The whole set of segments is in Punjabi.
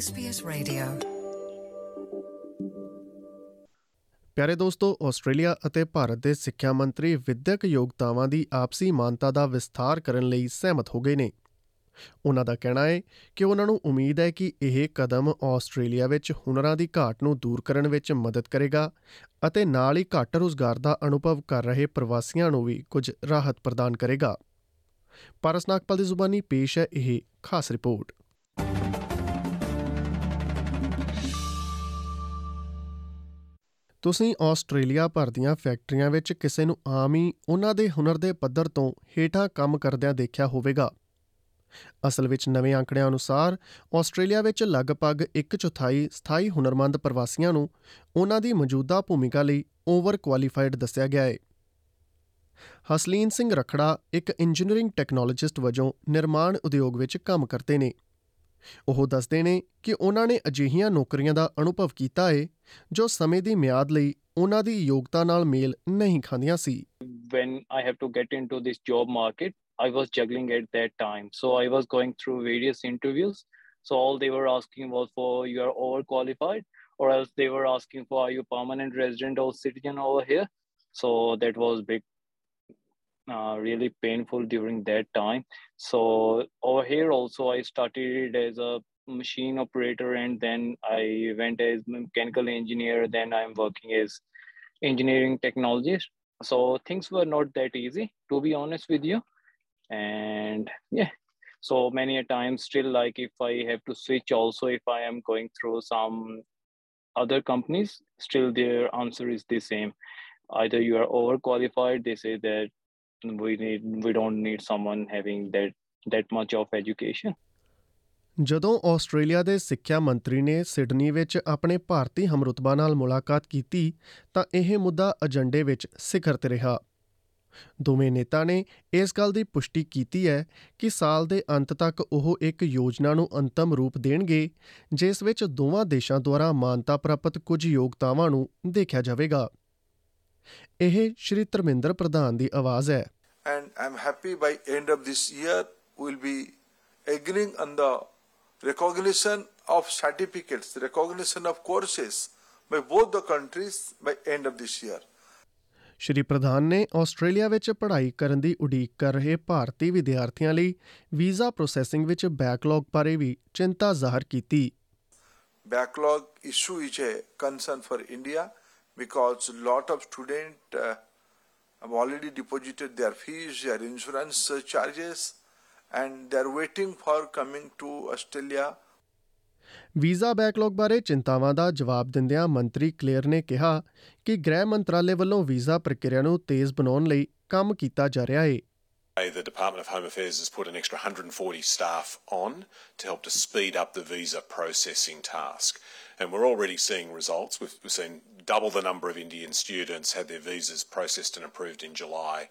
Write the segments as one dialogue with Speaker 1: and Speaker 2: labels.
Speaker 1: SBS Radio.
Speaker 2: ਪਿਆਰੇ ਦੋਸਤੋ, ਆਸਟ੍ਰੇਲੀਆ ਅਤੇ ਭਾਰਤ ਦੇ ਸਿੱਖਿਆ ਮੰਤਰੀ ਵਿਦਿਅਕ ਯੋਗਤਾਵਾਂ ਦੀ ਆਪਸੀ ਮਾਨਤਾ ਦਾ ਵਿਸਥਾਰ ਕਰਨ ਲਈ ਸਹਿਮਤ ਹੋ ਗਏ ਨੇ। ਉਹਨਾਂ ਦਾ ਕਹਿਣਾ ਹੈ ਕਿ ਉਹਨਾਂ ਨੂੰ ਉਮੀਦ ਹੈ ਕਿ ਇਹ ਕਦਮ ਆਸਟ੍ਰੇਲੀਆ ਵਿੱਚ ਹੁਨਰਾਂ ਦੀ ਘਾਟ ਨੂੰ ਦੂਰ ਕਰਨ ਵਿੱਚ ਮਦਦ ਕਰੇਗਾ ਅਤੇ ਨਾਲ ਹੀ ਘੱਟ ਰੁਜ਼ਗਾਰ ਦਾ ਅਨੁਭਵ ਕਰ ਰਹੇ ਪ੍ਰਵਾਸੀਆਂ ਨੂੰ ਵੀ ਕੁਝ ਰਾਹਤ ਪ੍ਰਦਾਨ ਕਰੇਗਾ। ਪਾਰਸ ਨਾਗਪਾਲ ਦੀ ਜ਼ੁਬਾਨੀ ਪੇਸ਼ ਹੈ ਇਹ ਖਾਸ ਰਿਪੋਰਟ। ਤੁਸੀਂ ਆਸਟ੍ਰੇਲੀਆ ਭਰ ਦੀਆਂ ਫੈਕਟਰੀਆਂ ਵਿੱਚ ਕਿਸੇ ਨੂੰ ਆਮ ਹੀ ਉਹਨਾਂ ਦੇ ਹੁਨਰ ਦੇ ਪੱਧਰ ਤੋਂ ਹੇਠਾਂ ਕੰਮ ਕਰਦਿਆਂ ਦੇਖਿਆ ਹੋਵੇਗਾ। ਅਸਲ ਵਿੱਚ ਨਵੇਂ ਅੰਕੜਿਆਂ ਅਨੁਸਾਰ, ਆਸਟ੍ਰੇਲੀਆ ਵਿੱਚ ਲਗਭਗ 1/4 ਸਥਾਈ ਹੁਨਰਮੰਦ ਪ੍ਰਵਾਸੀਆਂ ਨੂੰ ਉਹਨਾਂ ਦੀ ਮੌਜੂਦਾ ਭੂਮਿਕਾ ਲਈ ਓਵਰ ਕੁਆਲੀਫਾਈਡ ਦੱਸਿਆ ਗਿਆ ਹੈ ਹਸਲੀਨ ਸਿੰਘ ਰਖੜਾ ਇੱਕ ਇੰਜੀਨੀਅਰਿੰਗ ਟੈਕਨੋਲੋਜਿਸਟ ਵਜੋਂ ਨਿਰਮਾਣ ਉਦਯੋਗ ਵਿੱਚ ਕੰਮ ਕਰਦੇ ਨੇ। ਉਹ ਦੱਸਦੇ ਨੇ ਕਿ ਉਹਨਾਂ ਨੇ ਅਜਿਹੀਆਂ ਨੌਕਰੀਆਂ ਦਾ ਅਨੁਭਵ ਕੀਤਾ ਹੈ ਜੋ ਸਮੇਂ ਦੀ ਮਿਆਦ ਲਈ ਉਹਨਾਂ ਦੀ ਯੋਗਤਾ ਨਾਲ ਮੇਲ ਨਹੀਂ ਖਾਂਦੀਆਂ ਸੀ
Speaker 3: when I have to get into this job market, I was juggling at that time. So I was going through various interviews. So all they were asking was for you are overqualified, or else they were asking for are you permanent resident or citizen over here. So that was big, uh, really painful during that time. So over here also I started as a machine operator, and then I went as mechanical engineer. Then I'm working as engineering technologist so things were not that easy to be honest with you and yeah so many a times still like if i have to switch also if i am going through some other companies still their answer is the same either you are overqualified they say that we need, we don't need someone having that that much of education.
Speaker 2: ਜਦੋਂ ਆਸਟ੍ਰੇਲੀਆ ਦੇ ਸਿੱਖਿਆ ਮੰਤਰੀ ਨੇ ਸਿਡਨੀ ਵਿੱਚ ਆਪਣੇ ਭਾਰਤੀ ਹਮਰੁਤਬਾ ਨਾਲ ਮੁਲਾਕਾਤ ਕੀਤੀ, ਤਾਂ ਇਹ ਮੁੱਦਾ ਏਜੰਡੇ ਵਿੱਚ ਸਿਖਰ ਤੇ ਰਿਹਾ। ਦੋਵੇਂ ਨੇਤਾ ਨੇ ਇਸ ਗੱਲ ਦੀ ਪੁਸ਼ਟੀ ਕੀਤੀ ਹੈ ਕਿ ਸਾਲ ਦੇ ਅੰਤ ਤੱਕ ਉਹ ਇੱਕ ਯੋਜਨਾ ਨੂੰ ਅੰਤਮ ਰੂਪ ਦੇਣਗੇ, ਜਿਸ ਵਿੱਚ ਦੋਵਾਂ ਦੇਸ਼ਾਂ ਦੁਆਰਾ ਮਾਨਤਾ ਪ੍ਰਾਪਤ ਕੁਝ ਯੋਗਤਾਵਾਂ ਨੂੰ ਦੇਖਿਆ ਜਾਵੇਗਾ। ਇਹ ਸ਼੍ਰੀ ਧਰਮਿੰਦਰ ਪ੍ਰਧਾਨ ਦੀ ਆਵਾਜ਼ ਹੈ
Speaker 4: and I'm happy by end of this year we'll be agreeing on the recognition of certificates, recognition of courses by both the countries by end of this year.
Speaker 2: ਸ਼੍ਰੀ ਪ੍ਰਧਾਨ ਨੇ ਆਸਟ੍ਰੇਲੀਆ ਵਿੱਚ ਪੜ੍ਹਾਈ ਕਰਨ ਦੀ ਉਡੀਕ ਕਰ ਰਹੇ ਭਾਰਤੀ ਵਿਦਿਆਰਥੀਆਂ ਲਈ ਵੀਜ਼ਾ ਪ੍ਰੋਸੈਸਿੰਗ ਵਿੱਚ ਬੈਕਲੌਗ ਬਾਰੇ ਵੀ ਚਿੰਤਾ ਜ਼ਾਹਰ ਕੀਤੀ
Speaker 4: Backlog issue is a concern for India because lot of students uh, have already deposited their fees, their insurance uh, charges, and they're waiting for coming to Australia
Speaker 2: visa backlog ਬਾਰੇ ਚਿੰਤਾਵਾਂ ਦਾ ਜਵਾਬ ਦਿੰਦਿਆਂ ਮੰਤਰੀ ਕਲੇਅਰ ਨੇ ਕਿਹਾ ਕਿ ਗ੍ਰਹਿ ਮੰਤਰਾਲੇ ਵੱਲੋਂ ਵੀਜ਼ਾ ਪ੍ਰਕਿਰਿਆ ਨੂੰ ਤੇਜ਼ ਬਣਾਉਣ ਲਈ ਕੰਮ ਕੀਤਾ ਜਾ ਰਿਹਾ ਹੈ
Speaker 5: The Department of Home Affairs has put an extra 140 staff on to help to speed up the visa processing task. And we're already seeing results. We've, we've seen double the number of Indian students had their visas processed and approved in July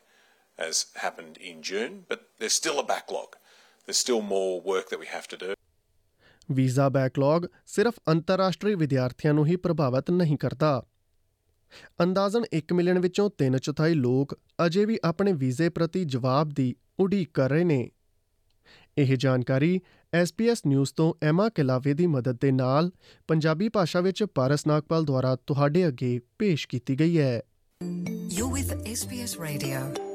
Speaker 5: as happened in June, but there's still a backlog. There's still more work that we have to do.
Speaker 2: Visa backlog ਸਿਰਫ ਅੰਤਰਰਾਸ਼ਟਰੀ ਵਿਦਿਆਰਥੀਆਂ ਨੂੰ ਹੀ ਪ੍ਰਭਾਵਿਤ ਨਹੀਂ ਕਰਦਾ ਅੰਦਾਜ਼ਨ 1 ਮਿਲੀਅਨ ਵਿੱਚੋਂ 3 ਚੌਥਾਈ ਲੋਕ ਅਜੇ ਵੀ ਆਪਣੇ ਵੀਜ਼ੇ ਪ੍ਰਤੀ ਜਵਾਬ ਦੀ ਉਡੀਕ ਕਰ ਰਹੇ ਨੇ ਇਹ ਜਾਣਕਾਰੀ SBS ਨਿਊਜ਼ ਤੋਂ ਐਮਾ ਕਿਲਾਵੇ ਦੀ ਮਦਦ ਦੇ ਨਾਲ ਪੰਜਾਬੀ ਭਾਸ਼ਾ ਵਿੱਚ ਪਾਰਸ ਨਾਗਪਾਲ ਦੁਆਰਾ ਤੁਹਾਡੇ ਅੱਗੇ ਪੇਸ਼ ਕੀਤੀ ਗਈ ਹੈ
Speaker 1: You're with SBS Radio.